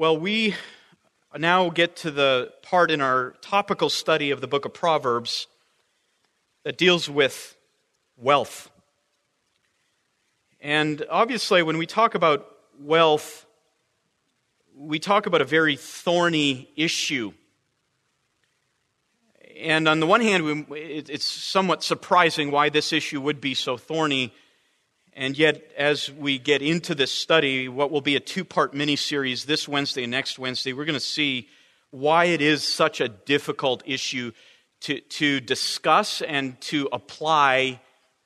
Well, we now get to the part in our topical study of the book of Proverbs that deals with wealth. And obviously, when we talk about wealth, we talk about a very thorny issue. And on the one hand, it's somewhat surprising why this issue would be so thorny and yet, as we get into this study, what will be a two part mini series this Wednesday and next Wednesday, we're going to see why it is such a difficult issue to, to discuss and to apply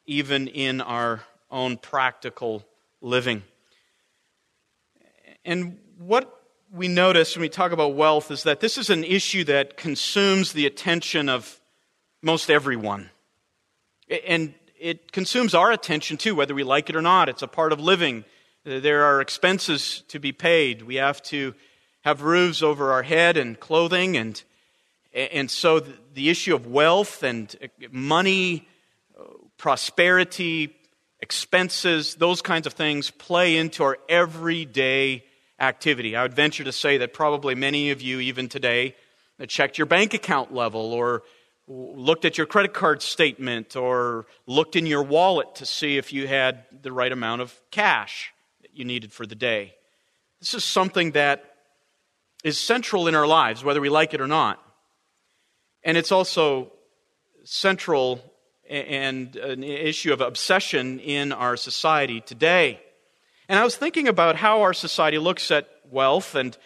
even in our own practical living. And what we notice when we talk about wealth is that this is an issue that consumes the attention of most everyone. And it consumes our attention too, whether we like it or not. It's a part of living. Uh, there are expenses to be paid. We have to have roofs over our head and clothing, and, and so the issue of wealth and uh, money, uh, prosperity, expenses, those kinds of things play into our everyday activity. I would venture to say that probably many of you, even today, checked your bank account level or looked at your credit card statement or looked in your wallet to see if you had the right amount of cash that you needed for the day. This is something that is central in our lives, whether we like it or not. And it's also central and an issue of obsession in our society today. And I was thinking about how our society looks at wealth, and,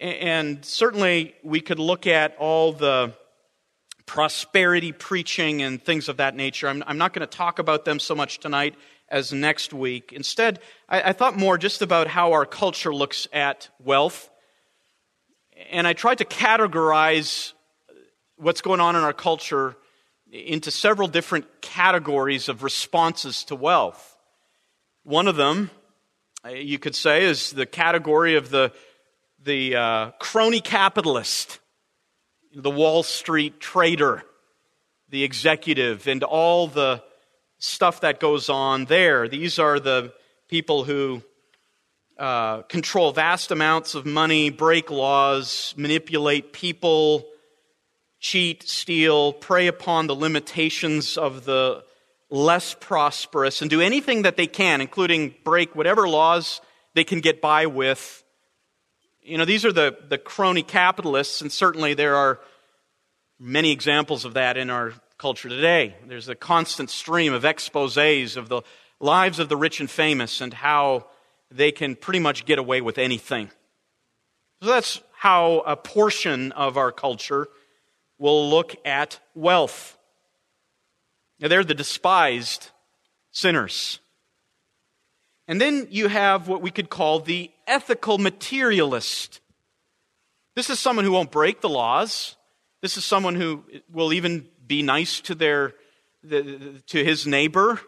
and certainly we could look at all the prosperity preaching and things of that nature. I'm, I'm not going to talk about them so much tonight as next week. Instead, I, I thought more just about how our culture looks at wealth. And I tried to categorize what's going on in our culture into several different categories of responses to wealth. One of them, uh, you could say, is the category of the, the uh, crony capitalist the Wall Street trader, the executive, and all the stuff that goes on there. These are the people who uh, control vast amounts of money, break laws, manipulate people, cheat, steal, prey upon the limitations of the less prosperous, and do anything that they can, including break whatever laws they can get by with you know, these are the, the crony capitalists, and certainly there are many examples of that in our culture today. There's a constant stream of exposes of the lives of the rich and famous and how they can pretty much get away with anything. So that's how a portion of our culture will look at wealth. Now, they're the despised sinners. And then you have what we could call the ethical materialist. This is someone who won't break the laws. This is someone who will even be nice to their to his neighbor,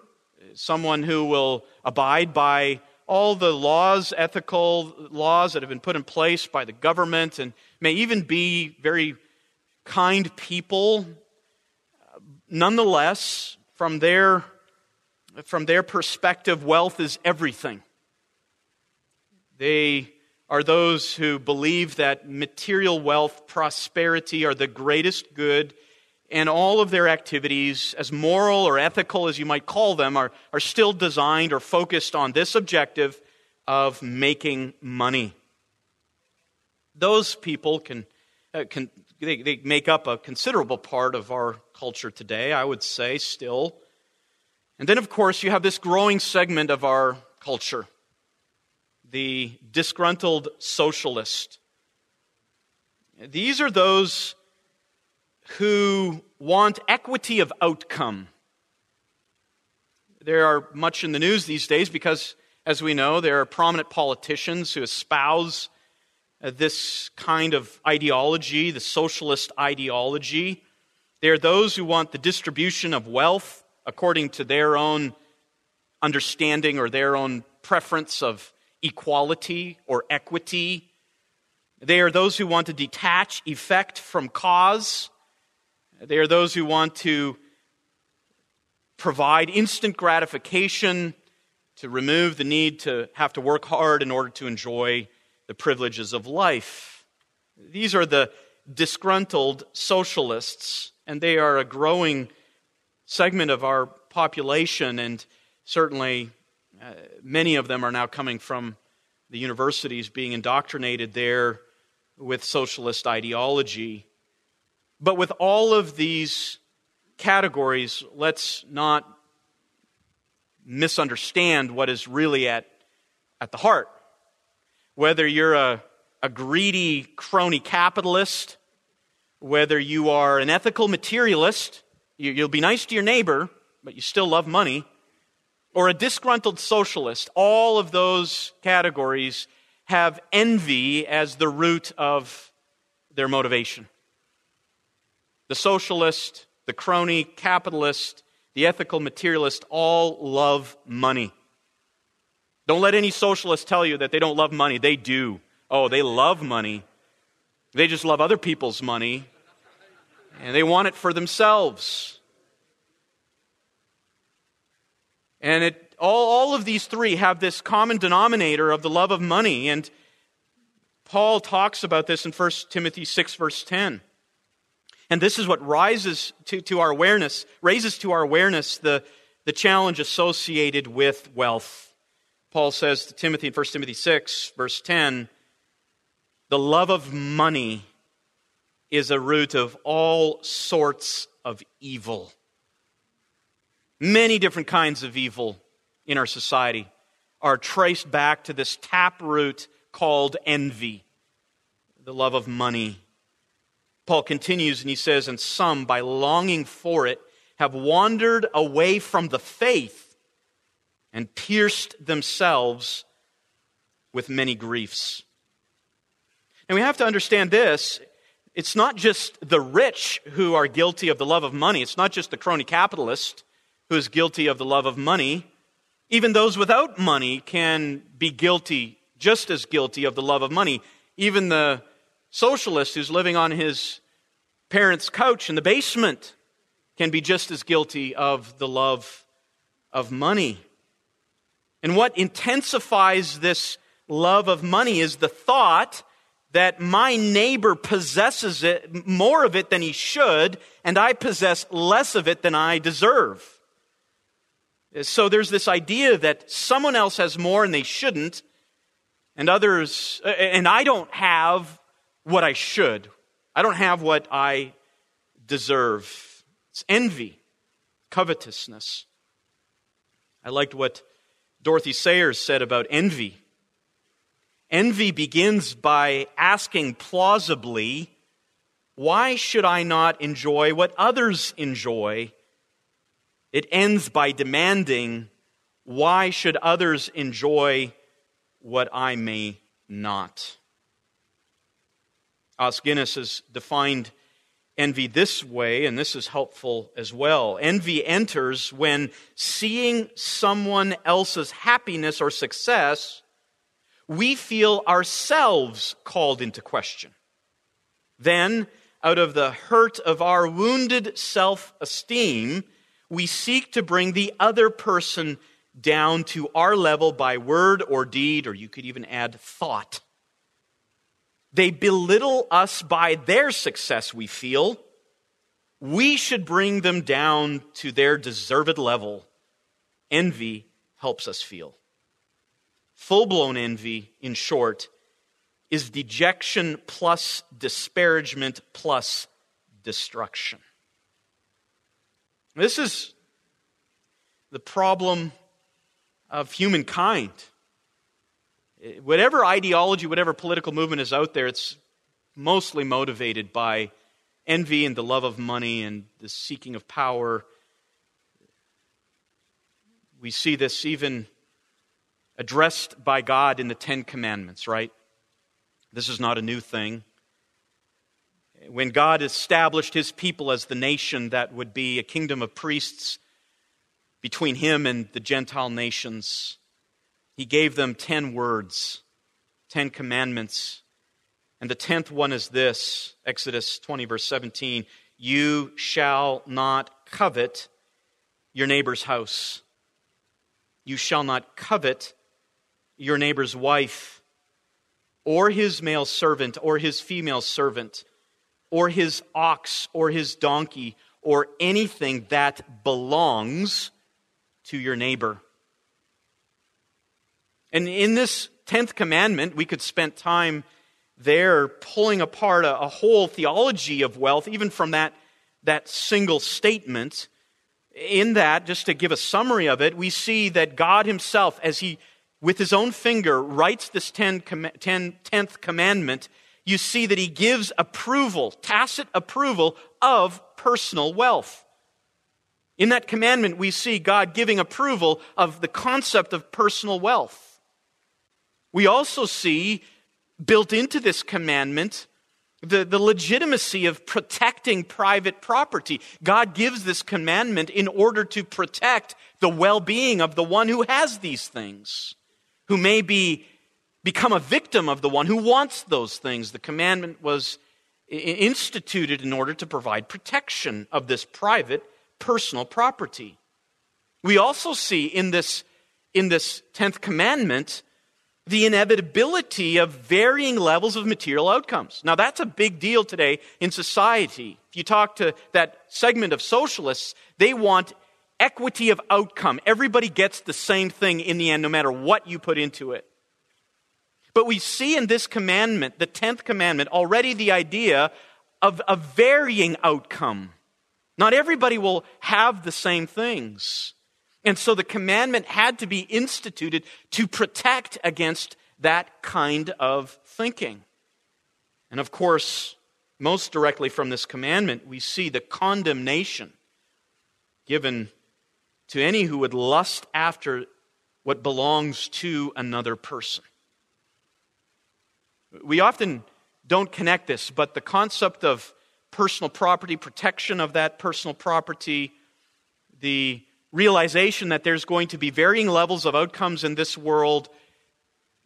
someone who will abide by all the laws, ethical laws that have been put in place by the government, and may even be very kind people. Nonetheless, from their from their perspective, wealth is everything. They are those who believe that material wealth, prosperity are the greatest good, and all of their activities, as moral or ethical as you might call them, are, are still designed or focused on this objective of making money. Those people can, uh, can they, they make up a considerable part of our culture today, I would say, still. And then, of course, you have this growing segment of our culture the disgruntled socialist. These are those who want equity of outcome. There are much in the news these days because, as we know, there are prominent politicians who espouse uh, this kind of ideology, the socialist ideology. There are those who want the distribution of wealth according to their own understanding or their own preference of equality or equity. They are those who want to detach effect from cause. They are those who want to provide instant gratification, to remove the need to have to work hard in order to enjoy the privileges of life. These are the disgruntled socialists, and they are a growing segment of our population, and certainly uh, many of them are now coming from the universities being indoctrinated there with socialist ideology. But with all of these categories, let's not misunderstand what is really at, at the heart. Whether you're a, a greedy crony capitalist, whether you are an ethical materialist, you'll be nice to your neighbor, but you still love money, or a disgruntled socialist, all of those categories have envy as the root of their motivation. The socialist, the crony capitalist, the ethical materialist all love money. Don't let any socialist tell you that they don't love money. They do. Oh, they love money. They just love other people's money, and they want it for themselves. And it, all, all of these three have this common denominator of the love of money. And Paul talks about this in 1 Timothy 6, verse 10. And this is what rises to, to our awareness, raises to our awareness the, the challenge associated with wealth. Paul says to Timothy in 1 Timothy 6, verse 10, the love of money is a root of all sorts of evil. Many different kinds of evil in our society are traced back to this taproot called envy, the love of money. Paul continues and he says, And some, by longing for it, have wandered away from the faith and pierced themselves with many griefs. And we have to understand this. It's not just the rich who are guilty of the love of money. It's not just the crony capitalist who is guilty of the love of money. Even those without money can be guilty, just as guilty of the love of money. Even the socialist who's living on his parents' couch in the basement can be just as guilty of the love of money. And what intensifies this love of money is the thought that my neighbor possesses it, more of it than he should, and I possess less of it than I deserve. So there's this idea that someone else has more and they shouldn't, and others, and I don't have what I should. I don't have what I deserve. It's envy, covetousness. I liked what Dorothy Sayers said about envy. Envy begins by asking plausibly, why should I not enjoy what others enjoy? It ends by demanding, Why should others enjoy what I may not? Os Guinness has defined envy this way, and this is helpful as well. Envy enters when seeing someone else's happiness or success, we feel ourselves called into question. Then, out of the hurt of our wounded self esteem, we seek to bring the other person down to our level by word or deed, or you could even add thought. They belittle us by their success, we feel. We should bring them down to their deserved level. Envy helps us feel. Full blown envy, in short, is dejection plus disparagement plus destruction. This is the problem of humankind. Whatever ideology, whatever political movement is out there, it's mostly motivated by envy and the love of money and the seeking of power. We see this even addressed by God in the Ten Commandments, right? This is not a new thing when God established his people as the nation that would be a kingdom of priests between him and the Gentile nations, he gave them ten words, ten commandments. And the tenth one is this Exodus 20, verse 17 You shall not covet your neighbor's house. You shall not covet your neighbor's wife or his male servant, or his female servant, or his ox, or his donkey, or anything that belongs to your neighbor. And in this 10th commandment, we could spend time there pulling apart a, a, whole theology of wealth, even from that, that single statement. In that, just to give a summary of it, we see that God Himself, as He, with His own finger, writes this 10, 10, 10th commandment, you see that He gives approval, tacit approval of personal wealth. In that commandment, we see God giving approval of the concept of personal wealth. We also see built into this commandment the, the legitimacy of protecting private property. God gives this commandment in order to protect the well being of the one who has these things, who may be become a victim of the one who wants those things. The commandment was instituted in order to provide protection of this private personal property. We also see in this, in this 10th commandment the inevitability of varying levels of material outcomes. Now, that's a big deal today in society. If you talk to that segment of socialists, they want equity of outcome. Everybody gets the same thing in the end, no matter what you put into it. But we see in this commandment, the 10th commandment, already the idea of a varying outcome. Not everybody will have the same things. And so the commandment had to be instituted to protect against that kind of thinking. And of course, most directly from this commandment, we see the condemnation given to any who would lust after what belongs to another person. We often don't connect this, but the concept of personal property, protection of that personal property, the realization that there's going to be varying levels of outcomes in this world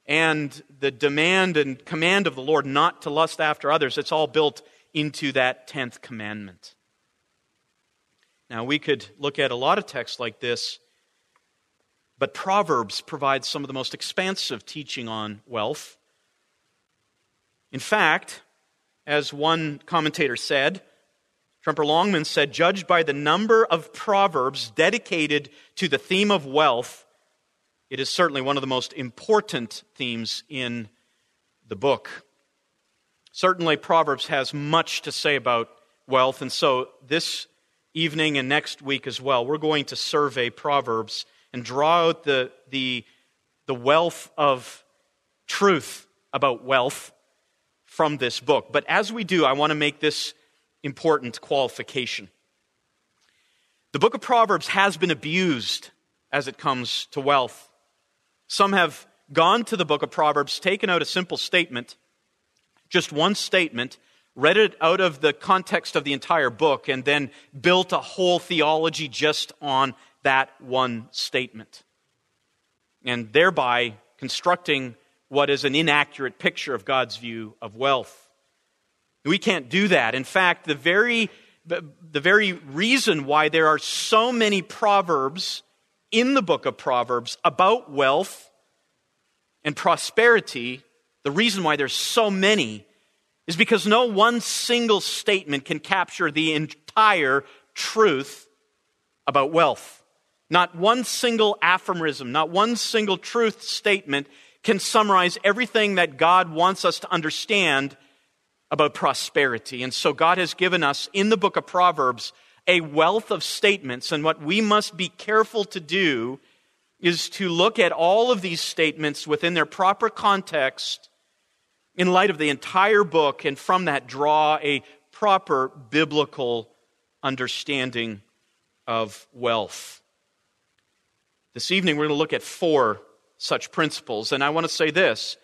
and the demand and command of the Lord not to lust after others, it's all built into that 10th commandment. Now, we could look at a lot of texts like this, but Proverbs provides some of the most expansive teaching on wealth. In fact, as one commentator said, Tremper Longman said, judged by the number of proverbs dedicated to the theme of wealth, it is certainly one of the most important themes in the book. Certainly, Proverbs has much to say about wealth, and so this evening and next week as well, we're going to survey Proverbs and draw out the, the, the wealth of truth about wealth from this book. But as we do, I want to make this important qualification. The book of Proverbs has been abused as it comes to wealth. Some have gone to the book of Proverbs, taken out a simple statement, just one statement, read it out of the context of the entire book, and then built a whole theology just on that one statement. And thereby constructing what is an inaccurate picture of God's view of wealth. We can't do that. In fact, the very, the very reason why there are so many proverbs in the book of Proverbs about wealth and prosperity, the reason why there's so many is because no one single statement can capture the entire truth about wealth. Not one single aphorism, not one single truth statement can summarize everything that God wants us to understand about prosperity. And so God has given us in the book of Proverbs a wealth of statements. And what we must be careful to do is to look at all of these statements within their proper context in light of the entire book and from that draw a proper biblical understanding of wealth. This evening, we're going to look at four such principles. And I want to say this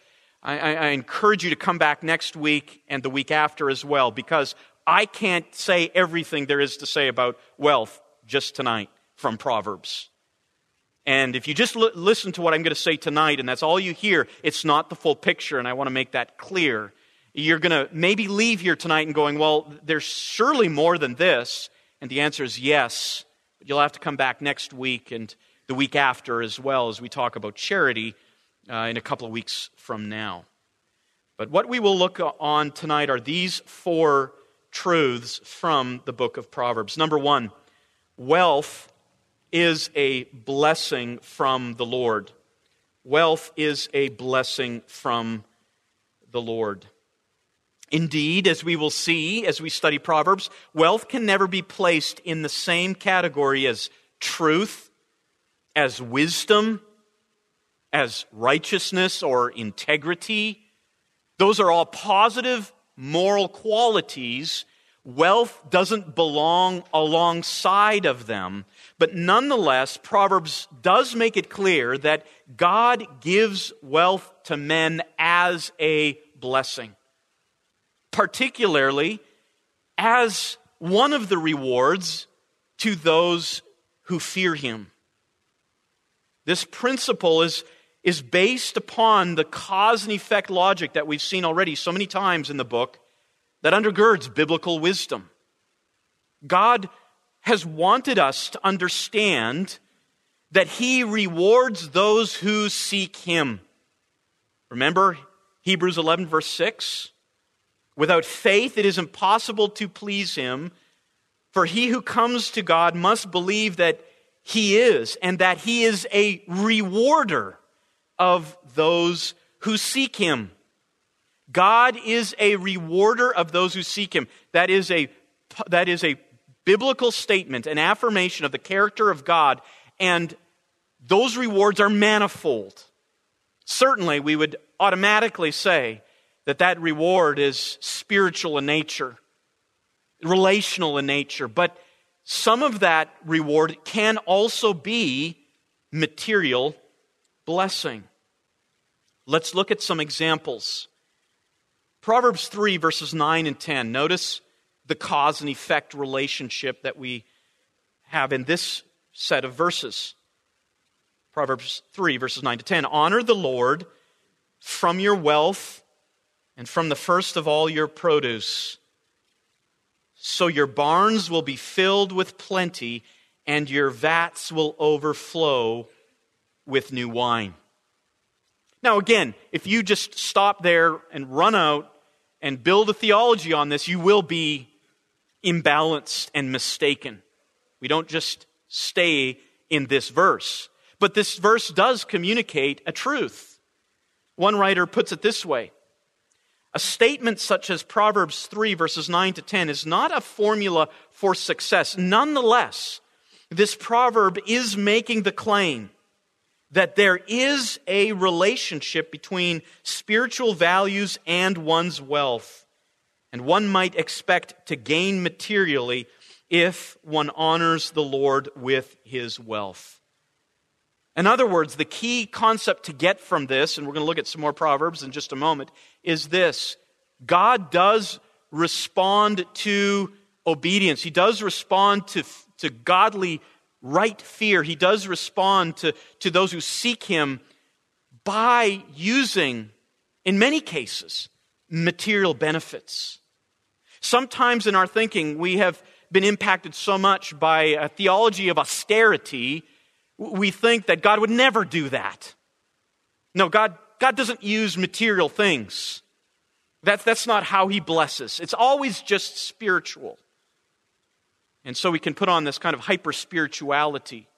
I, I, encourage you to come back next week and the week after as well, because I can't say everything there is to say about wealth just tonight from Proverbs. And if you just l- listen to what I'm going to say tonight and that's all you hear, it's not the full picture, and I want to make that clear. You're going to maybe leave here tonight and going, well, there's surely more than this. And the answer is yes. But you'll have to come back next week and the week after as well as we talk about charity uh, in a couple of weeks from now. But what we will look on tonight are these four truths from the book of Proverbs. Number one, wealth is a blessing from the Lord. Wealth is a blessing from the Lord. Indeed, as we will see as we study Proverbs, wealth can never be placed in the same category as truth, as wisdom, as righteousness or integrity. Those are all positive moral qualities. Wealth doesn't belong alongside of them. But nonetheless, Proverbs does make it clear that God gives wealth to men as a blessing, particularly as one of the rewards to those who fear him. This principle is, is based upon the cause and effect logic that we've seen already so many times in the book that undergirds biblical wisdom. God has wanted us to understand that He rewards those who seek Him. Remember Hebrews 11, verse 6? Without faith, it is impossible to please Him, for he who comes to God must believe that He is, and that He is a rewarder of those who seek Him. God is a rewarder of those who seek Him. That is a, that is a biblical statement, an affirmation of the character of God, and those rewards are manifold. Certainly, we would automatically say that that reward is spiritual in nature, relational in nature, but some of that reward can also be material blessing. Let's look at some examples. Proverbs 3, verses 9 and 10. Notice the cause and effect relationship that we have in this set of verses. Proverbs 3, verses 9 to 10. Honor the Lord from your wealth and from the first of all your produce. So your barns will be filled with plenty, and your vats will overflow with new wine. Now, again, if you just stop there and run out and build a theology on this, you will be imbalanced and mistaken. We don't just stay in this verse. But this verse does communicate a truth. One writer puts it this way A statement such as Proverbs 3, verses 9 to 10, is not a formula for success. Nonetheless, this proverb is making the claim that there is a relationship between spiritual values and one's wealth and one might expect to gain materially if one honors the Lord with his wealth. In other words, the key concept to get from this, and we're going to look at some more Proverbs in just a moment, is this God does respond to obedience. He does respond to, to godly right fear. He does respond to, to those who seek Him by using, in many cases, material benefits. Sometimes in our thinking, we have been impacted so much by a theology of austerity, we think that God would never do that. No, God, God doesn't use material things. That's, that's not how He blesses. It's always just spiritual. And so we can put on this kind of hyper spirituality.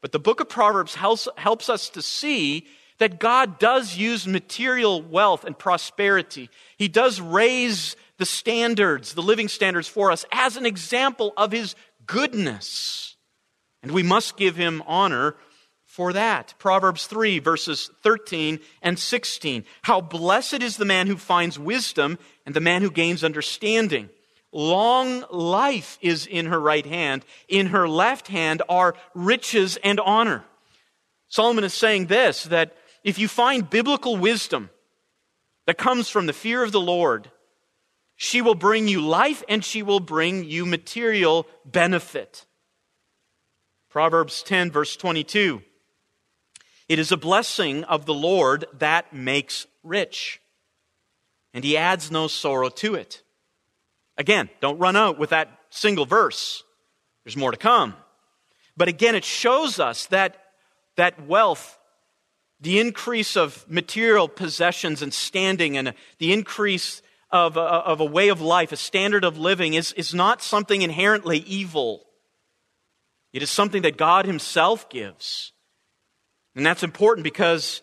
But the book of Proverbs helps, helps us to see that God does use material wealth and prosperity. He does raise the standards, the living standards for us, as an example of His goodness. And we must give Him honor for that. Proverbs 3, verses 13 and 16. How blessed is the man who finds wisdom and the man who gains understanding. Long life is in her right hand. In her left hand are riches and honor. Solomon is saying this that if you find biblical wisdom that comes from the fear of the Lord, she will bring you life and she will bring you material benefit. Proverbs 10, verse 22. It is a blessing of the Lord that makes rich, and he adds no sorrow to it. Again, don't run out with that single verse. There's more to come. But again, it shows us that, that wealth the increase of material possessions and standing and the increase of a, of a way of life, a standard of living, is, is not something inherently evil. It is something that God Himself gives. And that's important because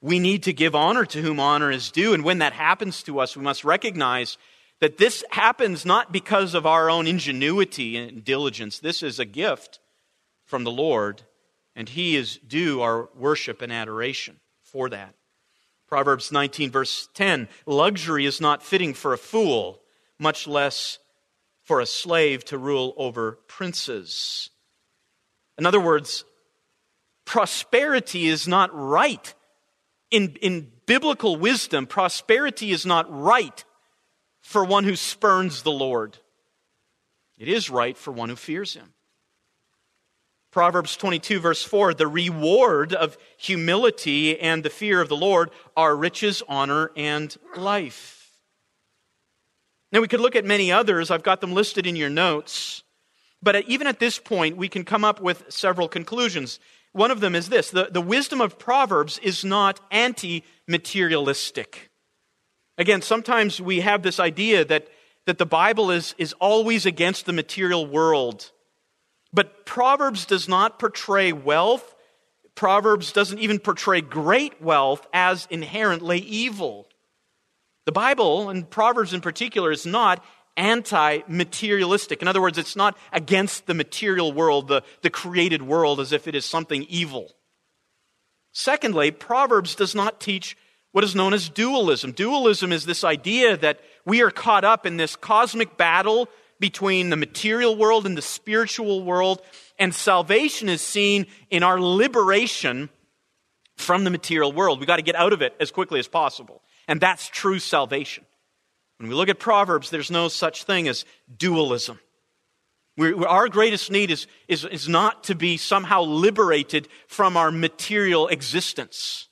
we need to give honor to whom honor is due. And when that happens to us, we must recognize that this happens not because of our own ingenuity and diligence. This is a gift from the Lord, and He is due our worship and adoration for that. Proverbs 19, verse 10 Luxury is not fitting for a fool, much less for a slave to rule over princes. In other words, prosperity is not right. In, in biblical wisdom, prosperity is not right for one who spurns the Lord. It is right for one who fears him. Proverbs 22, verse 4 the reward of humility and the fear of the Lord are riches, honor, and life. Now, we could look at many others. I've got them listed in your notes. But even at this point, we can come up with several conclusions. One of them is this the, the wisdom of Proverbs is not anti materialistic. Again, sometimes we have this idea that, that the Bible is, is always against the material world. But Proverbs does not portray wealth. Proverbs doesn't even portray great wealth as inherently evil. The Bible, and Proverbs in particular, is not anti materialistic. In other words, it's not against the material world, the, the created world, as if it is something evil. Secondly, Proverbs does not teach what is known as dualism. Dualism is this idea that we are caught up in this cosmic battle between the material world and the spiritual world, and salvation is seen in our liberation from the material world. We've got to get out of it as quickly as possible. And that's true salvation. When we look at Proverbs, there's no such thing as dualism. We're, our greatest need is, is, is not to be somehow liberated from our material existence.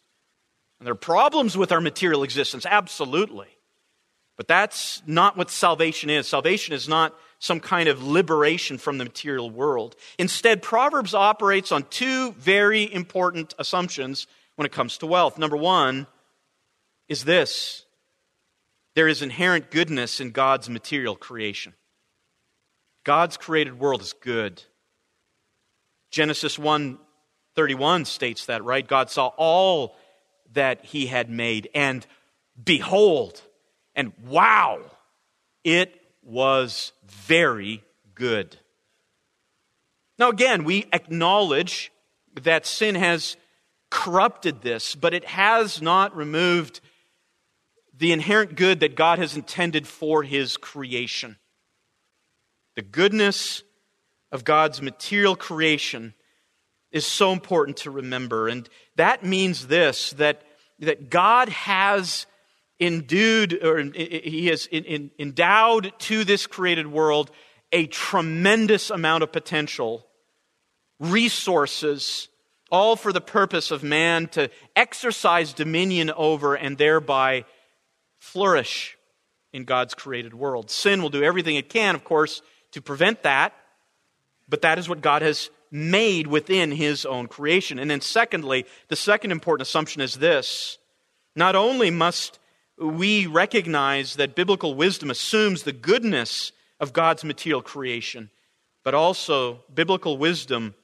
And there are problems with our material existence, absolutely. But that's not what salvation is. Salvation is not some kind of liberation from the material world. Instead, Proverbs operates on two very important assumptions when it comes to wealth. Number one is this there is inherent goodness in God's material creation. God's created world is good. Genesis 1 31 states that, right? God saw all that he had made, and behold, and wow, it was very good. Now, again, we acknowledge that sin has corrupted this, but it has not removed the inherent good that God has intended for his creation. The goodness of God's material creation is so important to remember. And that means this that, that God has endued or he has endowed to this created world a tremendous amount of potential, resources, all for the purpose of man to exercise dominion over and thereby flourish in God's created world. Sin will do everything it can, of course, to prevent that, but that is what God has made within his own creation. And then, secondly, the second important assumption is this not only must we recognize that biblical wisdom assumes the goodness of God's material creation, but also biblical wisdom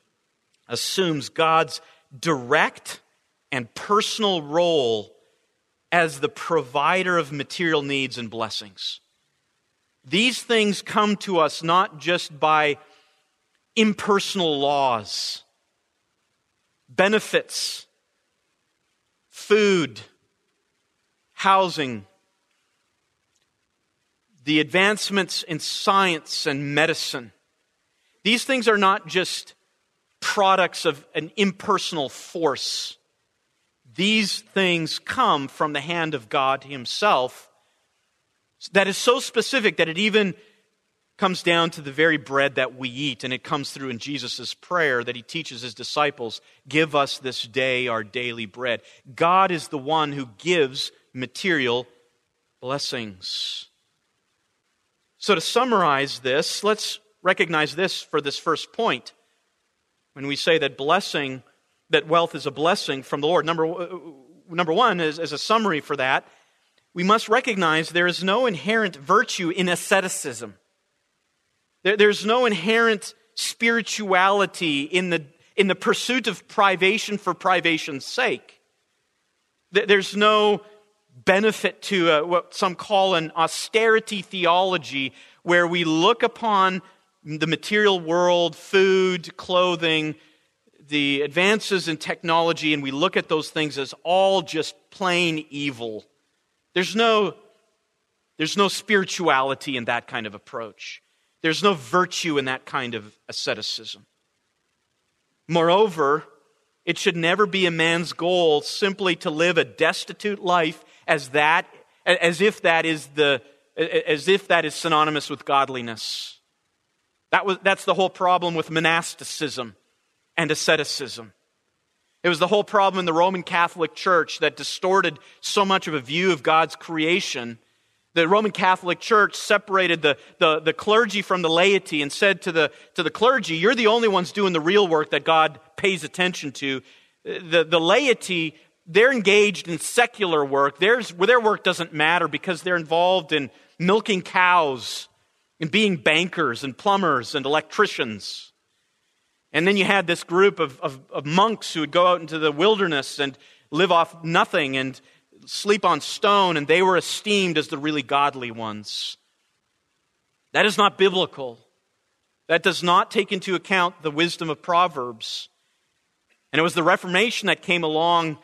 assumes God's direct and personal role as the provider of material needs and blessings. These things come to us not just by impersonal laws, benefits, food, housing, the advancements in science and medicine. These things are not just products of an impersonal force. These things come from the hand of God Himself that is so specific that it even comes down to the very bread that we eat, and it comes through in Jesus' prayer that he teaches his disciples Give us this day our daily bread. God is the one who gives material blessings. So, to summarize this, let's recognize this for this first point. When we say that blessing that wealth is a blessing from the Lord. Number, uh, number one, is, as a summary for that, we must recognize there is no inherent virtue in asceticism. There, there's no inherent spirituality in the, in the pursuit of privation for privation's sake. There's no benefit to a, what some call an austerity theology, where we look upon the material world, food, clothing, the advances in technology, and we look at those things as all just plain evil. There's no, there's no spirituality in that kind of approach. There's no virtue in that kind of asceticism. Moreover, it should never be a man's goal simply to live a destitute life as that as if that is the as if that is synonymous with godliness. That was, that's the whole problem with monasticism and asceticism. It was the whole problem in the Roman Catholic Church that distorted so much of a view of God's creation. The Roman Catholic Church separated the, the, the, clergy from the laity and said to the, to the clergy, You're the only ones doing the real work that God pays attention to. The, the laity, they're engaged in secular work. Their work doesn't matter because they're involved in milking cows and being bankers and plumbers and electricians. And then you had this group of, of, of, monks who would go out into the wilderness and live off nothing and sleep on stone, and they were esteemed as the really godly ones. That is not biblical. That does not take into account the wisdom of Proverbs. And it was the Reformation that came along,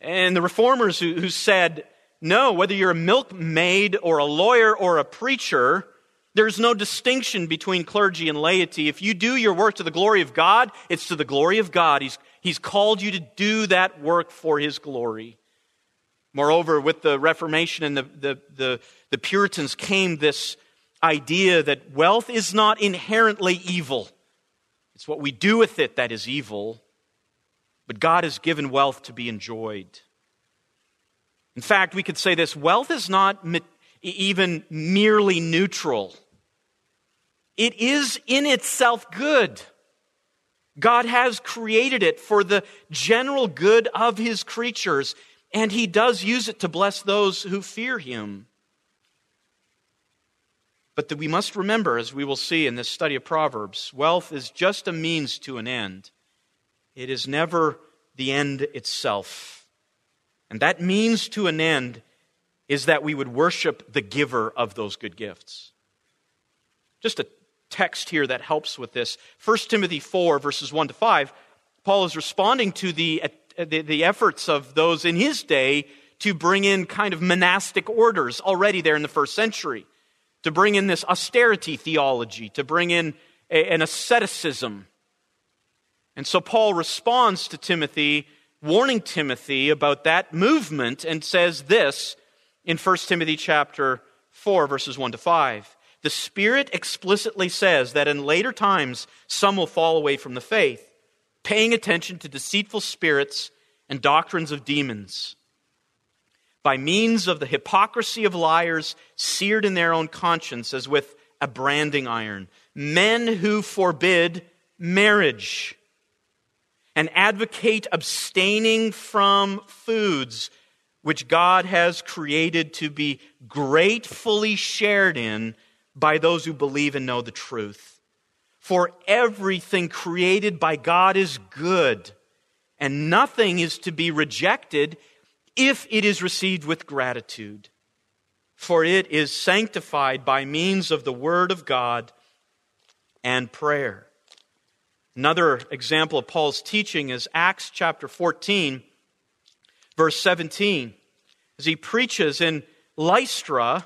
and the reformers who, who said, no, whether you're a milkmaid or a lawyer or a preacher, there's no distinction between clergy and laity. If you do your work to the glory of God, it's to the glory of God. He's, he's called you to do that work for His glory. Moreover, with the Reformation and the, the, the, the Puritans came this idea that wealth is not inherently evil. It's what we do with it that is evil. But God has given wealth to be enjoyed. In fact, we could say this wealth is not even merely neutral, it is in itself good. God has created it for the general good of his creatures, and he does use it to bless those who fear him. But that we must remember, as we will see in this study of Proverbs, wealth is just a means to an end. It is never the end itself. And that means to an end is that we would worship the giver of those good gifts. Just a text here that helps with this. 1 Timothy 4, verses 1 to 5, Paul is responding to the, uh, the, the efforts of those in his day to bring in kind of monastic orders already there in the first century, to bring in this austerity theology, to bring in a, an asceticism. And so Paul responds to Timothy warning Timothy about that movement and says this in 1 Timothy chapter 4 verses 1 to 5. The Spirit explicitly says that in later times some will fall away from the faith, paying attention to deceitful spirits and doctrines of demons. By means of the hypocrisy of liars seared in their own conscience as with a branding iron, men who forbid marriage and advocate abstaining from foods which God has created to be gratefully shared in by those who believe and know the truth. For everything created by God is good, and nothing is to be rejected if it is received with gratitude. For it is sanctified by means of the Word of God and prayer. Another example of Paul's teaching is Acts chapter 14, verse 17. As he preaches in Lystra,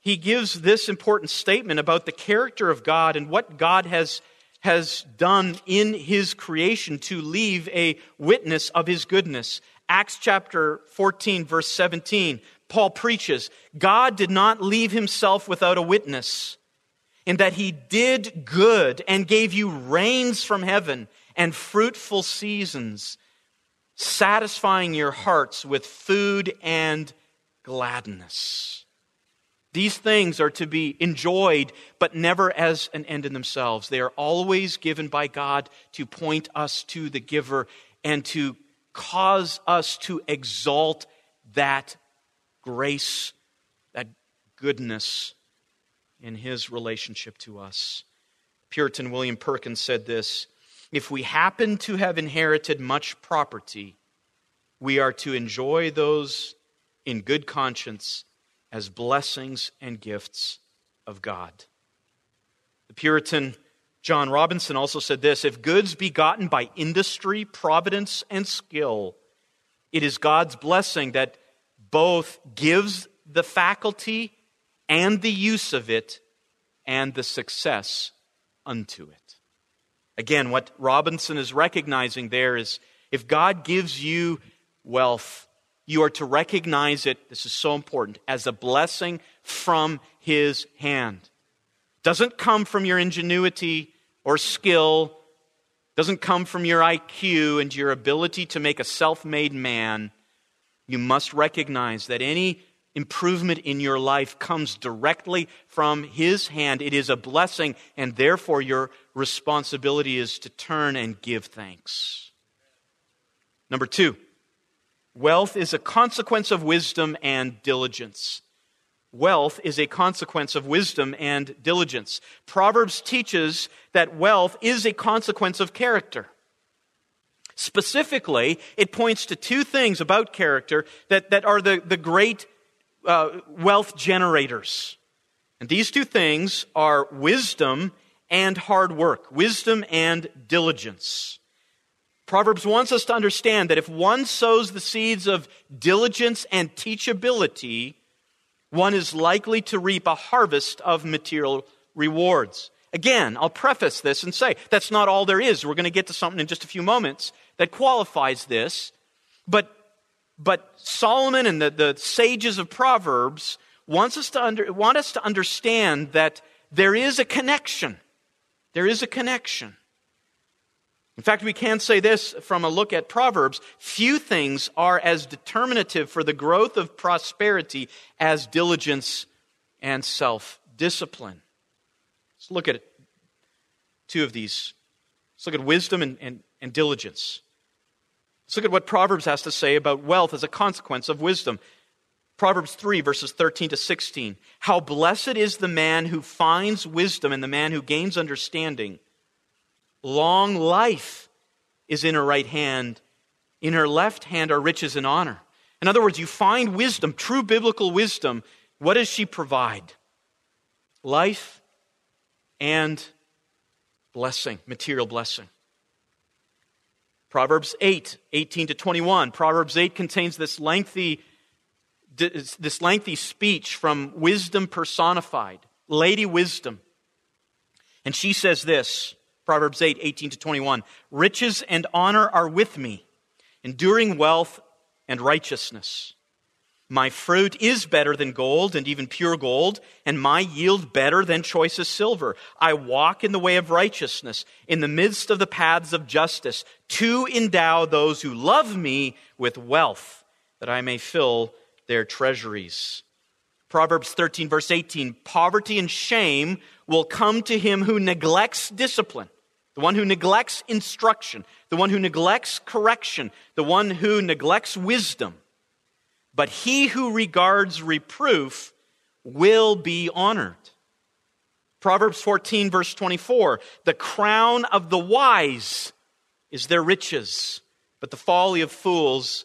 he gives this important statement about the character of God and what God has, has done in his creation to leave a witness of his goodness. Acts chapter 14, verse 17, Paul preaches God did not leave himself without a witness in that he did good and gave you rains from heaven and fruitful seasons, satisfying your hearts with food and gladness. These things are to be enjoyed, but never as an end in themselves. They are always given by God to point us to the giver and to cause us to exalt that grace, that goodness in his relationship to us. Puritan William Perkins said this If we happen to have inherited much property, we are to enjoy those in good conscience as blessings and gifts of God. The Puritan John Robinson also said this If goods be gotten by industry, providence, and skill, it is God's blessing that both gives the faculty and the use of it and the success unto it. Again, what Robinson is recognizing there is if God gives you wealth, you are to recognize it, this is so important, as a blessing from His hand. Doesn't come from your ingenuity or skill, doesn't come from your IQ and your ability to make a self made man. You must recognize that any improvement in your life comes directly from His hand. It is a blessing, and therefore your responsibility is to turn and give thanks. Number two, wealth is a consequence of wisdom and diligence. Wealth is a consequence of wisdom and diligence. Proverbs teaches that wealth is a consequence of character. Specifically, it points to two things about character that, that are the, the great uh, wealth generators. And these two things are wisdom and hard work, wisdom and diligence. Proverbs wants us to understand that if one sows the seeds of diligence and teachability, one is likely to reap a harvest of material rewards. Again, I'll preface this and say that's not all there is. We're going to get to something in just a few moments that qualifies this. But but Solomon and the, the sages of Proverbs wants us to under, want us to understand that there is a connection. There is a connection. In fact, we can say this from a look at Proverbs few things are as determinative for the growth of prosperity as diligence and self discipline. Let's look at two of these. Let's look at wisdom and, and, and diligence. Let's look at what Proverbs has to say about wealth as a consequence of wisdom. Proverbs 3, verses 13 to 16. How blessed is the man who finds wisdom and the man who gains understanding. Long life is in her right hand, in her left hand are riches and honor. In other words, you find wisdom, true biblical wisdom. What does she provide? Life and blessing, material blessing. Proverbs 8, 18 to 21. Proverbs 8 contains this lengthy, this lengthy speech from wisdom personified, Lady Wisdom. And she says this Proverbs 8, 18 to 21. Riches and honor are with me, enduring wealth and righteousness. My fruit is better than gold and even pure gold, and my yield better than choicest silver. I walk in the way of righteousness, in the midst of the paths of justice, to endow those who love me with wealth, that I may fill their treasuries. Proverbs 13, verse 18 Poverty and shame will come to him who neglects discipline, the one who neglects instruction, the one who neglects correction, the one who neglects wisdom. But he who regards reproof will be honored. Proverbs 14, verse 24 The crown of the wise is their riches, but the folly of fools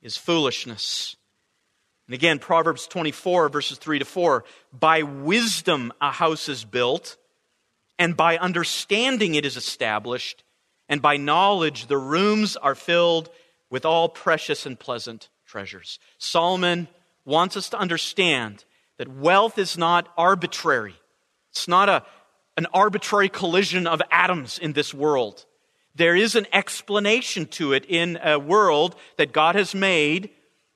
is foolishness. And again, Proverbs 24, verses 3 to 4 By wisdom a house is built, and by understanding it is established, and by knowledge the rooms are filled with all precious and pleasant treasures. Solomon wants us to understand that wealth is not arbitrary. It's not a, an arbitrary collision of atoms in this world. There is an explanation to it in a world that God has made,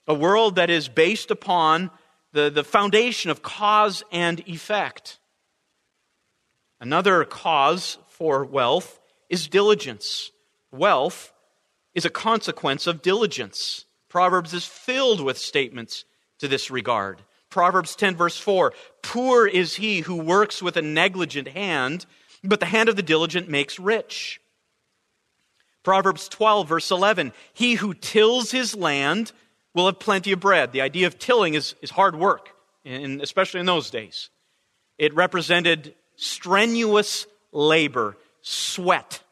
a world that is based upon the, the foundation of cause and effect. Another cause for wealth is diligence. Wealth is a consequence of diligence. Proverbs is filled with statements to this regard. Proverbs 10, verse 4 Poor is he who works with a negligent hand, but the hand of the diligent makes rich. Proverbs 12, verse 11 He who tills his land will have plenty of bread. The idea of tilling is, is hard work, in, especially in those days. It represented strenuous labor, sweat,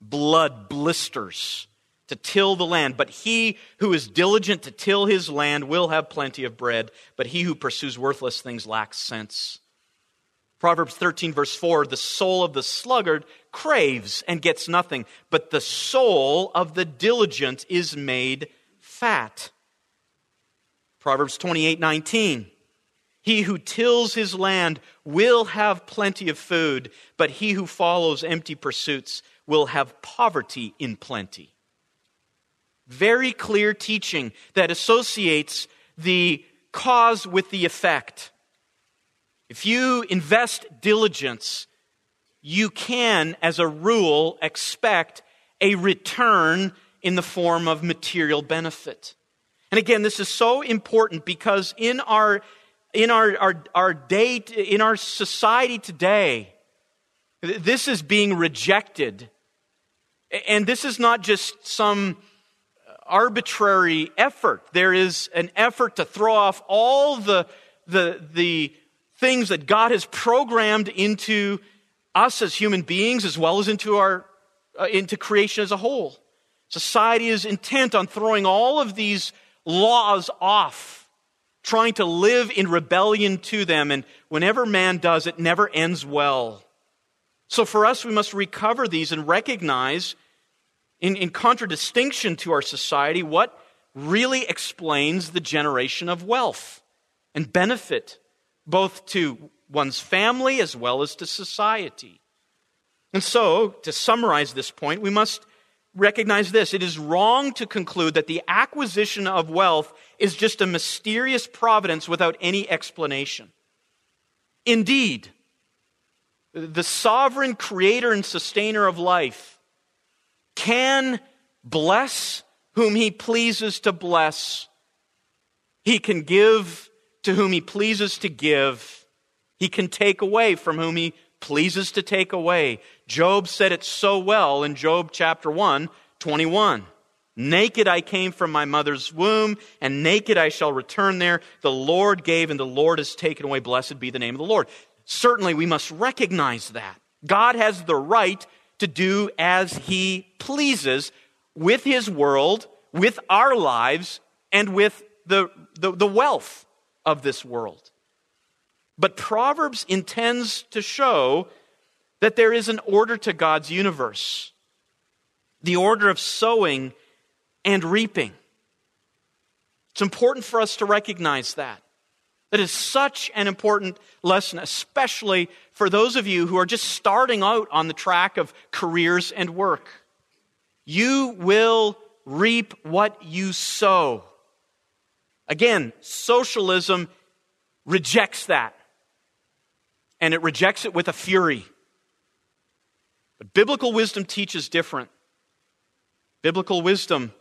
blood, blisters to till the land. But he who is diligent to till his land will have plenty of bread, but he who pursues worthless things lacks sense. Proverbs 13, verse 4 the soul of the sluggard craves and gets nothing, but the soul of the diligent is made fat. Proverbs 28, 19 he who tills his land will have plenty of food, but he who follows empty pursuits will have poverty in plenty. Very clear teaching that associates the cause with the effect. If you invest diligence, you can, as a rule, expect a return in the form of material benefit. And again, this is so important because in our in our, our, our day, in our society today, this is being rejected. And this is not just some arbitrary effort. There is an effort to throw off all the, the, the things that God has programmed into us as human beings as well as into our uh, into creation as a whole. Society is intent on throwing all of these laws off trying to live in rebellion to them. And whenever man does, it never ends well. So for us, we must recover these and recognize, in, in contradistinction to our society, what really explains the generation of wealth and benefit, both to one's family as well as to society. And so, to summarize this point, we must recognize this it is wrong to conclude that the acquisition of wealth is just a mysterious providence without any explanation. Indeed, the sovereign creator and sustainer of life can bless whom he pleases to bless. He can give to whom he pleases to give. He can take away from whom he pleases to take away. Job said it so well in Job chapter 1, 21. Naked I came from my mother's womb, and naked I shall return there. The Lord gave, and the Lord has taken away. Blessed be the name of the Lord. Certainly, we must recognize that. God has the right to do as he pleases with his world, with our lives, and with the, the, the wealth of this world. But Proverbs intends to show that there is an order to God's universe the order of sowing and reaping. It's important for us to recognize that. That is such an important lesson, especially for those of you who are just starting out on the track of careers and work. You will reap what you sow. Again, socialism rejects that. And it rejects it with a fury. But biblical wisdom teaches different. Biblical wisdom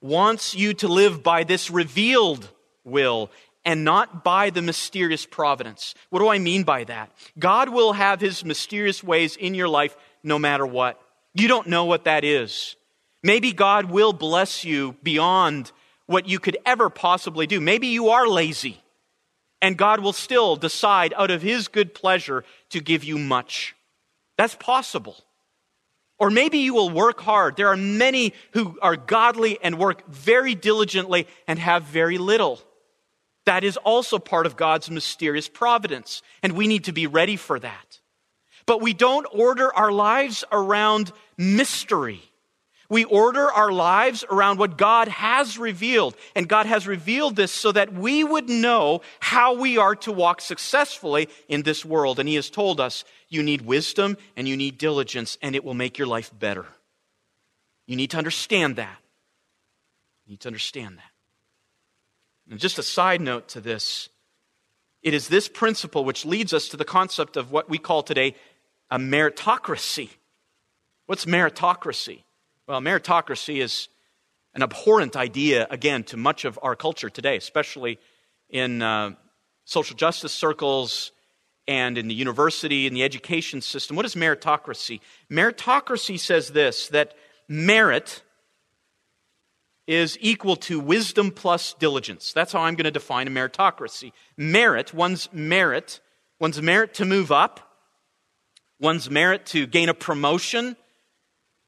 wants you to live by this revealed will and not by the mysterious providence. What do I mean by that? God will have his mysterious ways in your life no matter what. You don't know what that is. Maybe God will bless you beyond what you could ever possibly do. Maybe you are lazy, and God will still decide out of his good pleasure to give you much. That's possible. Or maybe you will work hard. There are many who are godly and work very diligently and have very little. That is also part of God's mysterious providence, and we need to be ready for that. But we don't order our lives around mystery. We order our lives around what God has revealed. And God has revealed this so that we would know how we are to walk successfully in this world. And He has told us you need wisdom and you need diligence, and it will make your life better. You need to understand that. You need to understand that. And just a side note to this it is this principle which leads us to the concept of what we call today a meritocracy. What's meritocracy? Well, meritocracy is an abhorrent idea, again, to much of our culture today, especially in uh, social justice circles and in the university and the education system. What is meritocracy? Meritocracy says this that merit is equal to wisdom plus diligence. That's how I'm going to define a meritocracy. Merit, one's merit, one's merit to move up, one's merit to gain a promotion,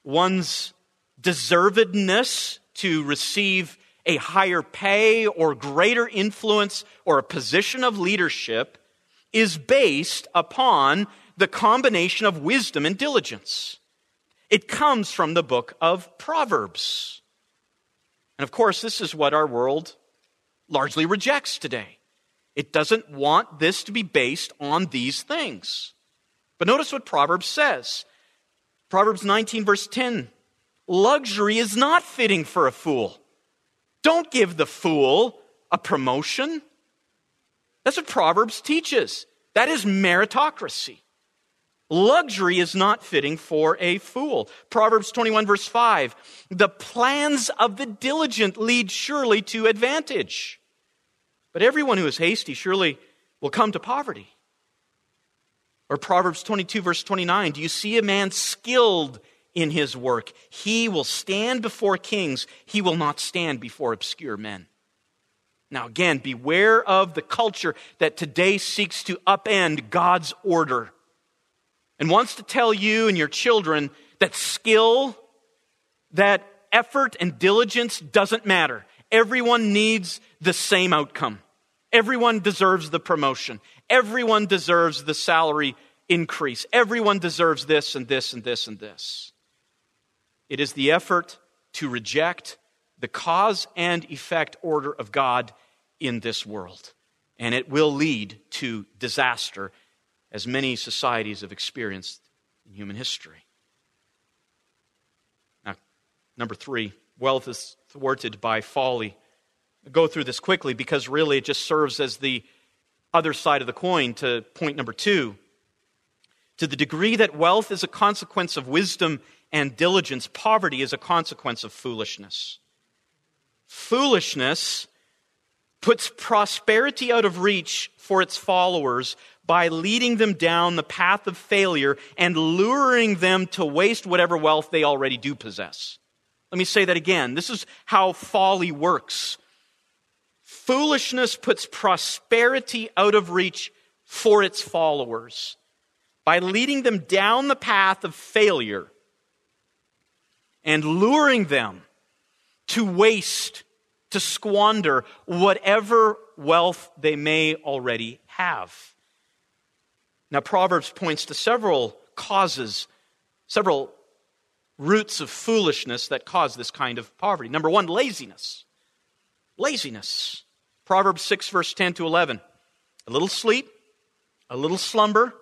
one's deservedness to receive a higher pay or greater influence or a position of leadership is based upon the combination of wisdom and diligence. It comes from the book of Proverbs. And of course, this is what our world largely rejects today. It doesn't want this to be based on these things. But notice what Proverbs says Proverbs 19, verse 10 Luxury is not fitting for a fool. Don't give the fool a promotion. That's what Proverbs teaches. That is meritocracy. Luxury is not fitting for a fool. Proverbs 21, verse 5 The plans of the diligent lead surely to advantage. But everyone who is hasty surely will come to poverty. Or Proverbs 22, verse 29 Do you see a man skilled in his work? He will stand before kings, he will not stand before obscure men. Now, again, beware of the culture that today seeks to upend God's order and wants to tell you and your children that skill, that effort and diligence doesn't matter. Everyone needs the same outcome. Everyone deserves the promotion. Everyone deserves the salary increase. Everyone deserves this and this and this and this. It is the effort to reject the cause and effect order of God in this world. And it will lead to disaster as many societies have experienced in human history. Now, number three, wealth is thwarted by folly. I'll go through this quickly because really it just serves as the other side of the coin to point number two. To the degree that wealth is a consequence of wisdom and diligence, poverty is a consequence of foolishness. Foolishness puts prosperity out of reach for its followers by leading them down the path of failure and luring them to waste whatever wealth they already do possess. Let me say that again. This is how folly works. Foolishness puts prosperity out of reach for its followers by leading them down the path of failure and luring them to waste, to squander whatever wealth they may already have. Now, Proverbs points to several causes, several roots of foolishness that cause this kind of poverty. Number one, laziness. Laziness. Proverbs 6, verse 10 to 11. A little sleep, a little slumber,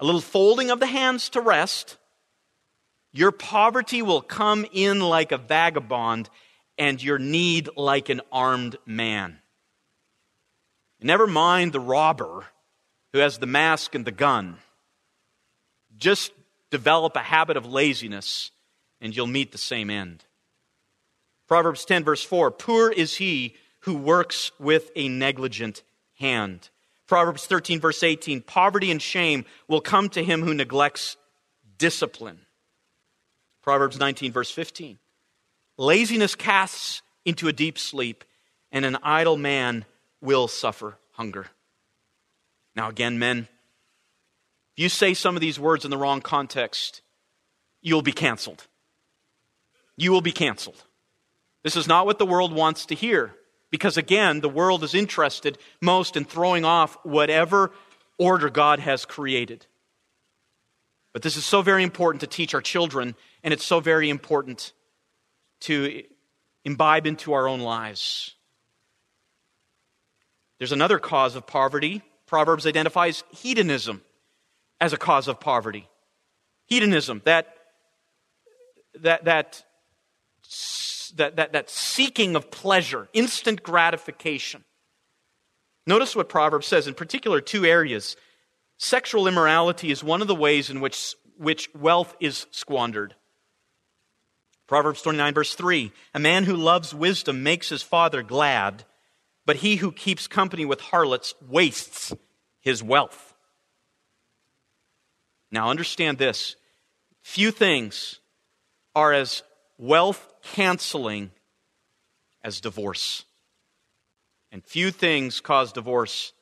a little folding of the hands to rest. Your poverty will come in like a vagabond, and your need like an armed man. Never mind the robber who has the mask and the gun. Just develop a habit of laziness and you'll meet the same end. Proverbs 10, verse 4 Poor is he who works with a negligent hand. Proverbs 13, verse 18 Poverty and shame will come to him who neglects discipline. Proverbs 19, verse 15 Laziness casts into a deep sleep, and an idle man will suffer hunger. Now, again, men, if you say some of these words in the wrong context, you'll be canceled. You will be canceled. This is not what the world wants to hear. Because again, the world is interested most in throwing off whatever order God has created. But this is so very important to teach our children, and it's so very important to imbibe into our own lives. There's another cause of poverty Proverbs identifies hedonism as a cause of poverty. Hedonism, that, that, that, that, that, that seeking of pleasure, instant gratification. Notice what Proverbs says, in particular, two areas. Sexual immorality is one of the ways in which, which wealth is squandered. Proverbs 29, verse 3 A man who loves wisdom makes his father glad, but he who keeps company with harlots wastes his wealth. Now, understand this few things are as wealth canceling as divorce. And few things cause divorce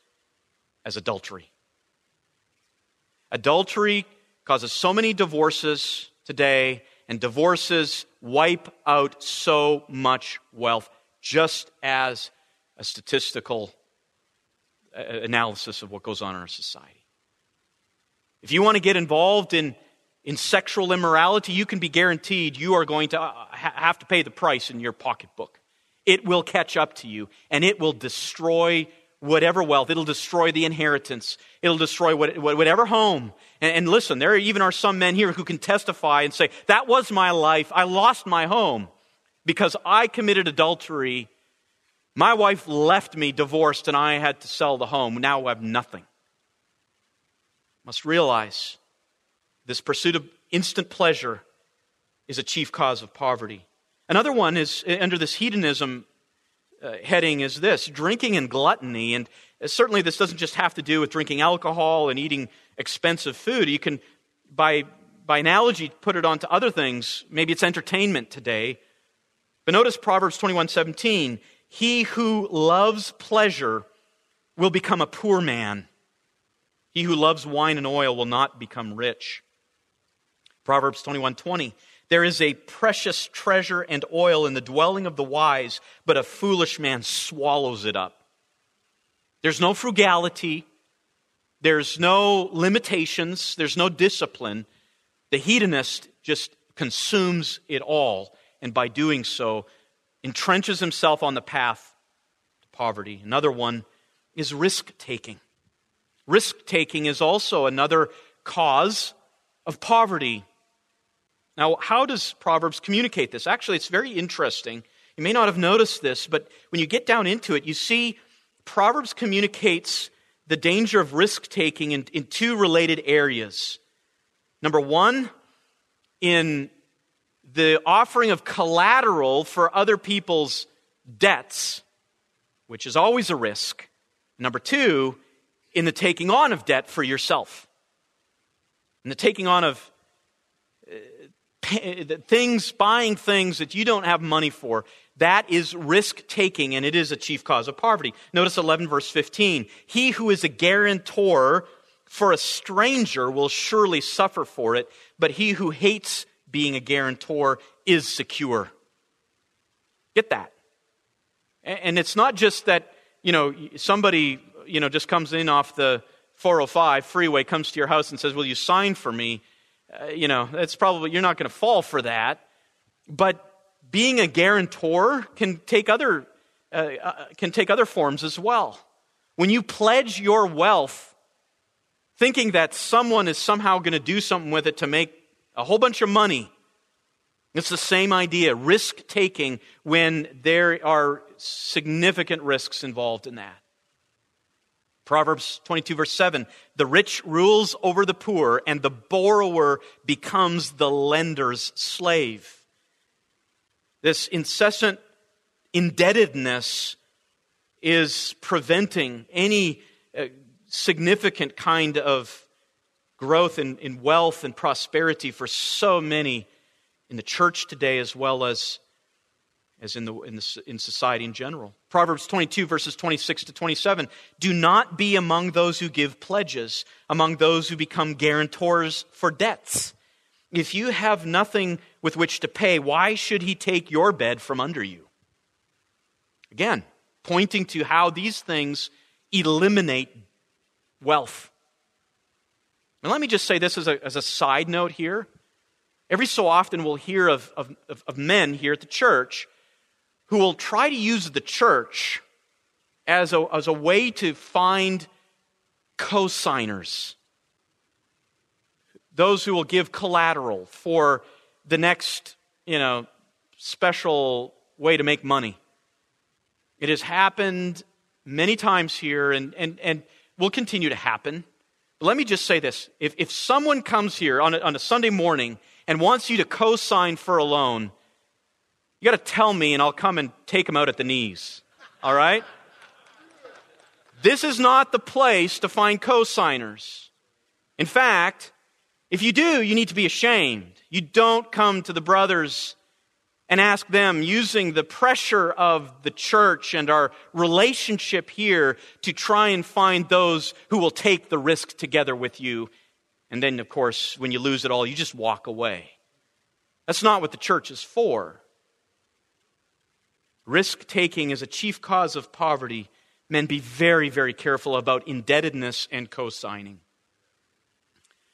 as adultery. Adultery causes so many divorces today, and divorces wipe out so much wealth, just as a statistical analysis of what goes on in our society. If you want to get involved in, in sexual immorality, you can be guaranteed you are going to uh, have to pay the price in your pocketbook. It will catch up to you, and it will destroy whatever wealth. It'll destroy the inheritance. It'll destroy whatever home. And, and listen, there even are some men here who can testify and say, That was my life. I lost my home because I committed adultery. My wife left me divorced, and I had to sell the home. Now I have nothing. Must realize this pursuit of instant pleasure is a chief cause of poverty. Another one is under this hedonism uh, heading is this drinking and gluttony. And certainly, this doesn't just have to do with drinking alcohol and eating expensive food. You can, by, by analogy, put it onto other things. Maybe it's entertainment today. But notice Proverbs 21 17. He who loves pleasure will become a poor man. He who loves wine and oil will not become rich. Proverbs 21 20. There is a precious treasure and oil in the dwelling of the wise, but a foolish man swallows it up. There's no frugality. There's no limitations. There's no discipline. The hedonist just consumes it all, and by doing so, entrenches himself on the path to poverty. Another one is risk taking. Risk taking is also another cause of poverty. Now, how does Proverbs communicate this? Actually, it's very interesting. You may not have noticed this, but when you get down into it, you see Proverbs communicates the danger of risk taking in, in two related areas. Number one, in the offering of collateral for other people's debts, which is always a risk. Number two, in the taking on of debt for yourself. In the taking on of uh, things, buying things that you don't have money for, that is risk taking and it is a chief cause of poverty. Notice 11 verse 15. He who is a guarantor for a stranger will surely suffer for it, but he who hates being a guarantor is secure. Get that. And it's not just that, you know, somebody, you know, just comes in off the 405 freeway, comes to your house and says, Will you sign for me? Uh, you know, that's probably, you're not going to fall for that. But being a guarantor can take other, uh, uh, can take other forms as well. When you pledge your wealth, thinking that someone is somehow going to do something with it to make a whole bunch of money, it's the same idea risk taking when there are significant risks involved in that. Proverbs 22, verse 7 The rich rules over the poor, and the borrower becomes the lender's slave. This incessant indebtedness is preventing any uh, significant kind of growth in, in wealth and prosperity for so many in the church today as well as as in, the, in, the, in society in general. Proverbs 22, verses 26 to 27. Do not be among those who give pledges, among those who become guarantors for debts. If you have nothing with which to pay, why should he take your bed from under you? Again, pointing to how these things eliminate wealth. And let me just say this as a, as a side note here. Every so often we'll hear of, of, of men here at the church who will try to use the church as a, as a way to find cosigners. Those who will give collateral for the next, you know, special way to make money. It has happened many times here and, and, and will continue to happen. Let me just say this. If, if someone comes here on a, on a Sunday morning and wants you to co sign for a loan, you got to tell me, and I'll come and take them out at the knees. All right? This is not the place to find cosigners. In fact, if you do, you need to be ashamed. You don't come to the brothers and ask them, using the pressure of the church and our relationship here, to try and find those who will take the risk together with you. And then, of course, when you lose it all, you just walk away. That's not what the church is for. Risk taking is a chief cause of poverty. Men, be very, very careful about indebtedness and co signing.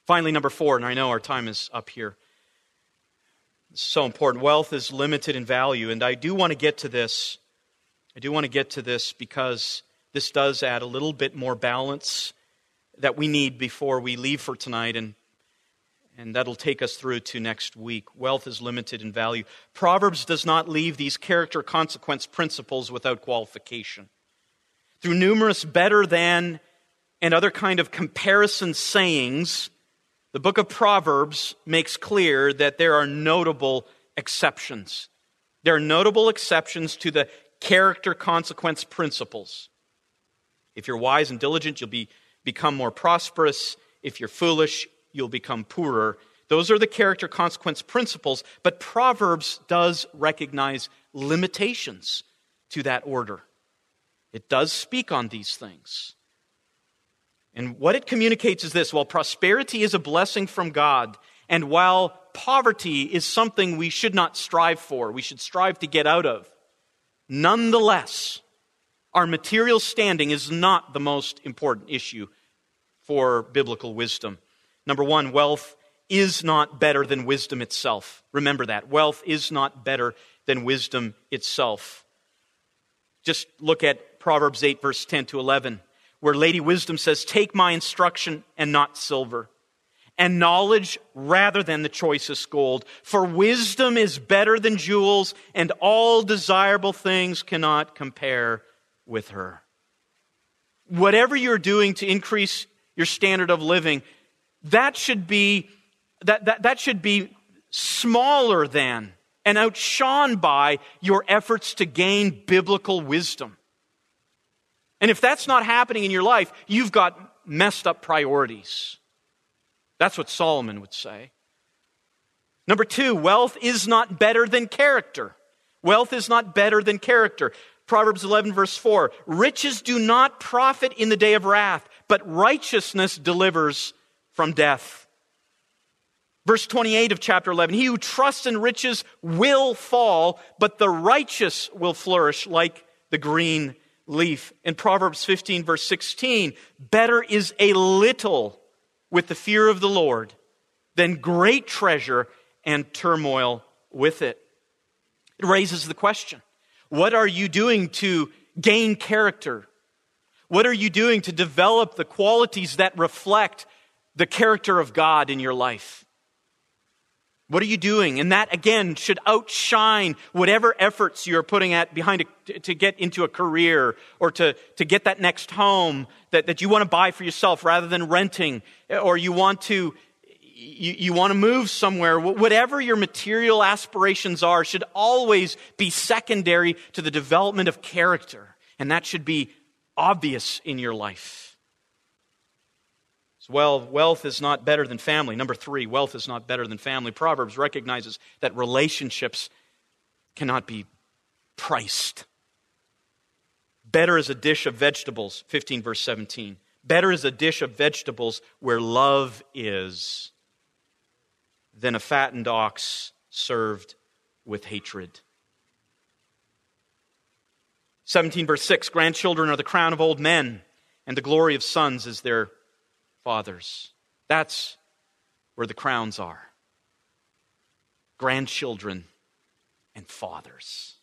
Finally, number four, and I know our time is up here so important. Wealth is limited in value, and I do want to get to this. I do want to get to this because this does add a little bit more balance that we need before we leave for tonight, and, and that'll take us through to next week. Wealth is limited in value. Proverbs does not leave these character consequence principles without qualification. Through numerous better than and other kind of comparison sayings, the book of Proverbs makes clear that there are notable exceptions. There are notable exceptions to the character consequence principles. If you're wise and diligent, you'll be, become more prosperous. If you're foolish, you'll become poorer. Those are the character consequence principles, but Proverbs does recognize limitations to that order. It does speak on these things. And what it communicates is this while prosperity is a blessing from God, and while poverty is something we should not strive for, we should strive to get out of, nonetheless, our material standing is not the most important issue for biblical wisdom. Number one, wealth is not better than wisdom itself. Remember that. Wealth is not better than wisdom itself. Just look at Proverbs 8, verse 10 to 11 where Lady Wisdom says, Take my instruction and not silver, and knowledge rather than the choicest gold. For wisdom is better than jewels, and all desirable things cannot compare with her. Whatever you're doing to increase your standard of living, that should be, that, that, that should be smaller than and outshone by your efforts to gain biblical wisdom. And if that's not happening in your life, you've got messed up priorities. That's what Solomon would say. Number two, wealth is not better than character. Wealth is not better than character. Proverbs 11, verse 4 Riches do not profit in the day of wrath, but righteousness delivers from death. Verse 28 of chapter 11 He who trusts in riches will fall, but the righteous will flourish like the green leaf. In Proverbs 15, verse 16, better is a little with the fear of the Lord than great treasure and turmoil with it. It raises the question what are you doing to gain character? What are you doing to develop the qualities that reflect the character of God in your life? What are you doing? And that, again, should outshine whatever efforts you're putting at behind a, to get into a career or to, to get that next home that, that you want to buy for yourself rather than renting, or you want to, you, you want to move somewhere. Whatever your material aspirations are should always be secondary to the development of character. And that should be obvious in your life well, wealth is not better than family. Number three, wealth is not better than family. Proverbs recognizes that relationships cannot be priced. Better is a dish of vegetables, 15 verse 17. Better is a dish of vegetables where love is than a fattened ox served with hatred. 17 verse 6 Grandchildren are the crown of old men, and the glory of sons is their fathers. That's where the crowns are grandchildren and fathers.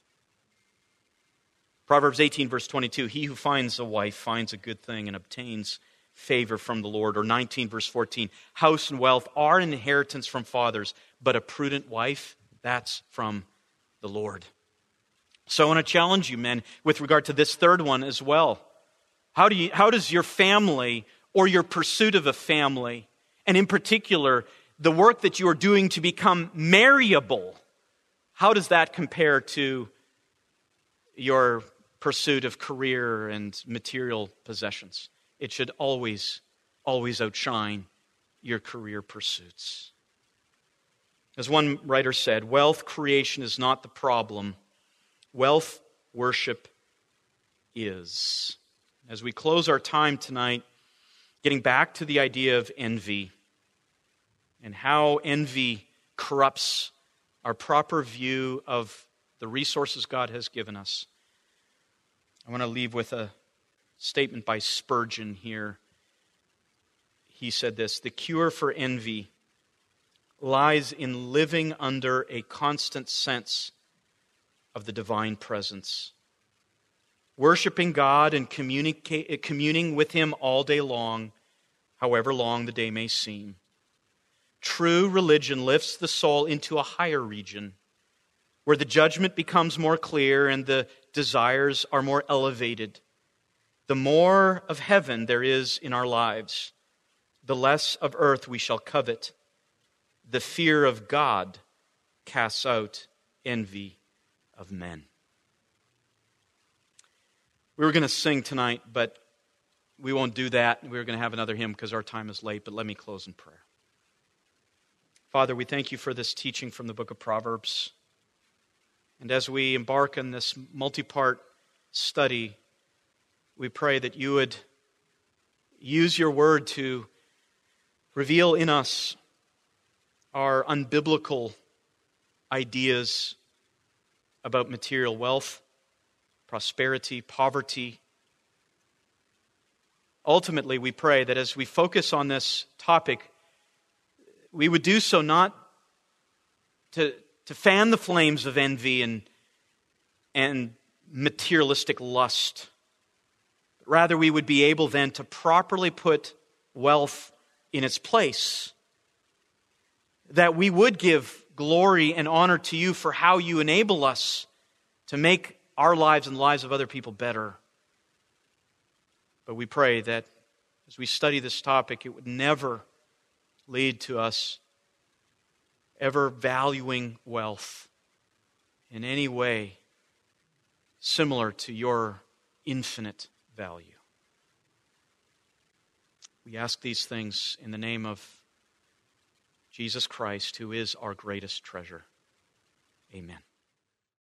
Proverbs 18, verse 22 He who finds a wife finds a good thing and obtains favor from the Lord. Or 19, verse 14 House and wealth are an inheritance from fathers, but a prudent wife, that's from the Lord. So I want to challenge you, men, with regard to this third one as well. How, do you, how does your family or your pursuit of a family, and in particular, the work that you are doing to become marriable, how does that compare to your pursuit of career and material possessions? It should always, always outshine your career pursuits. As one writer said, wealth creation is not the problem, wealth worship is. As we close our time tonight, getting back to the idea of envy and how envy corrupts our proper view of the resources God has given us. I want to leave with a statement by Spurgeon here. He said this The cure for envy lies in living under a constant sense of the divine presence. Worshipping God and eh, communing with Him all day long, however long the day may seem. True religion lifts the soul into a higher region where the judgment becomes more clear and the desires are more elevated. The more of heaven there is in our lives, the less of earth we shall covet. The fear of God casts out envy of men. We were going to sing tonight, but we won't do that. We are going to have another hymn because our time is late, but let me close in prayer. Father, we thank you for this teaching from the book of Proverbs. And as we embark on this multi part study, we pray that you would use your word to reveal in us our unbiblical ideas about material wealth, prosperity, poverty. Ultimately, we pray that as we focus on this topic, we would do so not to, to fan the flames of envy and, and materialistic lust. Rather, we would be able then to properly put wealth in its place. That we would give glory and honor to you for how you enable us to make our lives and the lives of other people better. But we pray that as we study this topic, it would never lead to us ever valuing wealth in any way similar to your infinite value. We ask these things in the name of Jesus Christ, who is our greatest treasure. Amen.